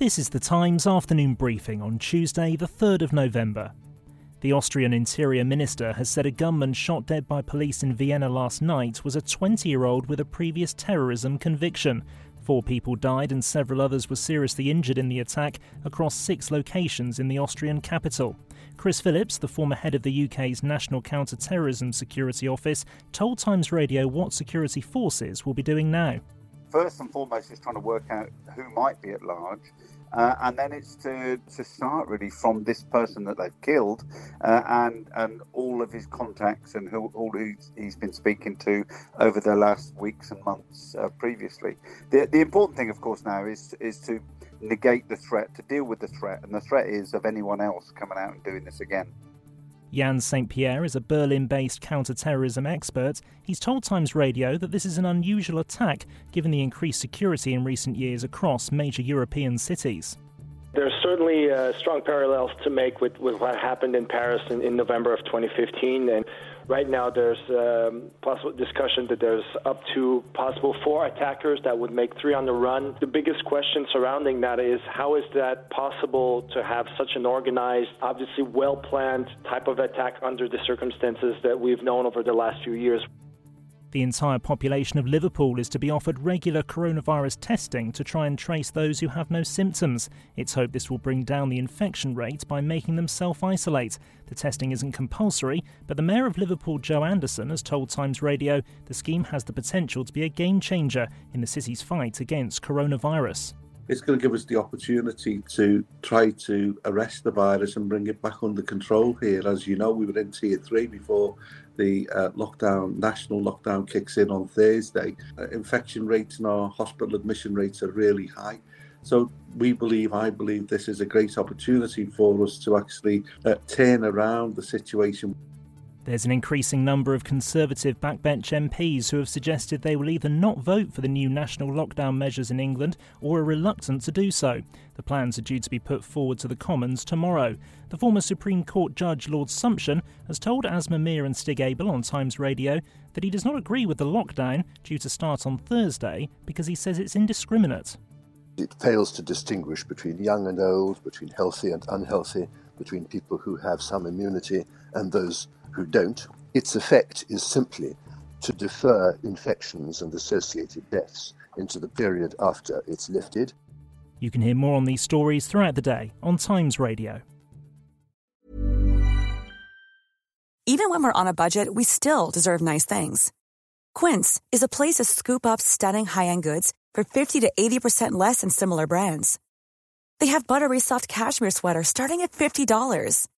This is the Times afternoon briefing on Tuesday, the 3rd of November. The Austrian Interior Minister has said a gunman shot dead by police in Vienna last night was a 20 year old with a previous terrorism conviction. Four people died and several others were seriously injured in the attack across six locations in the Austrian capital. Chris Phillips, the former head of the UK's National Counter-Terrorism Security Office, told Times Radio what security forces will be doing now. First and foremost is trying to work out who might be at large uh, and then it's to, to start really from this person that they've killed uh, and and all of his contacts and who, all who he's been speaking to over the last weeks and months uh, previously. The, the important thing, of course, now is is to negate the threat, to deal with the threat, and the threat is of anyone else coming out and doing this again. Jan St. Pierre is a Berlin based counter-terrorism expert. He's told Times Radio that this is an unusual attack given the increased security in recent years across major European cities. There's certainly uh, strong parallels to make with, with what happened in Paris in, in November of 2015. And right now, there's um, possible discussion that there's up to possible four attackers that would make three on the run. The biggest question surrounding that is how is that possible to have such an organized, obviously well planned type of attack under the circumstances that we've known over the last few years? The entire population of Liverpool is to be offered regular coronavirus testing to try and trace those who have no symptoms. It's hoped this will bring down the infection rate by making them self isolate. The testing isn't compulsory, but the Mayor of Liverpool, Joe Anderson, has told Times Radio the scheme has the potential to be a game changer in the city's fight against coronavirus it's going to give us the opportunity to try to arrest the virus and bring it back under control here. As you know, we were in tier three before the uh, lockdown, national lockdown kicks in on Thursday. Uh, infection rates and our hospital admission rates are really high. So we believe, I believe, this is a great opportunity for us to actually uh, turn around the situation. There's an increasing number of Conservative backbench MPs who have suggested they will either not vote for the new national lockdown measures in England or are reluctant to do so. The plans are due to be put forward to the Commons tomorrow. The former Supreme Court Judge Lord Sumption has told Aasmah Mir and Stig Abell on Times Radio that he does not agree with the lockdown due to start on Thursday because he says it's indiscriminate. It fails to distinguish between young and old, between healthy and unhealthy, between people who have some immunity and those who don't. Its effect is simply to defer infections and associated deaths into the period after it's lifted. You can hear more on these stories throughout the day on Times Radio. Even when we're on a budget, we still deserve nice things. Quince is a place to scoop up stunning high end goods for 50 to 80% less than similar brands. They have buttery soft cashmere sweaters starting at $50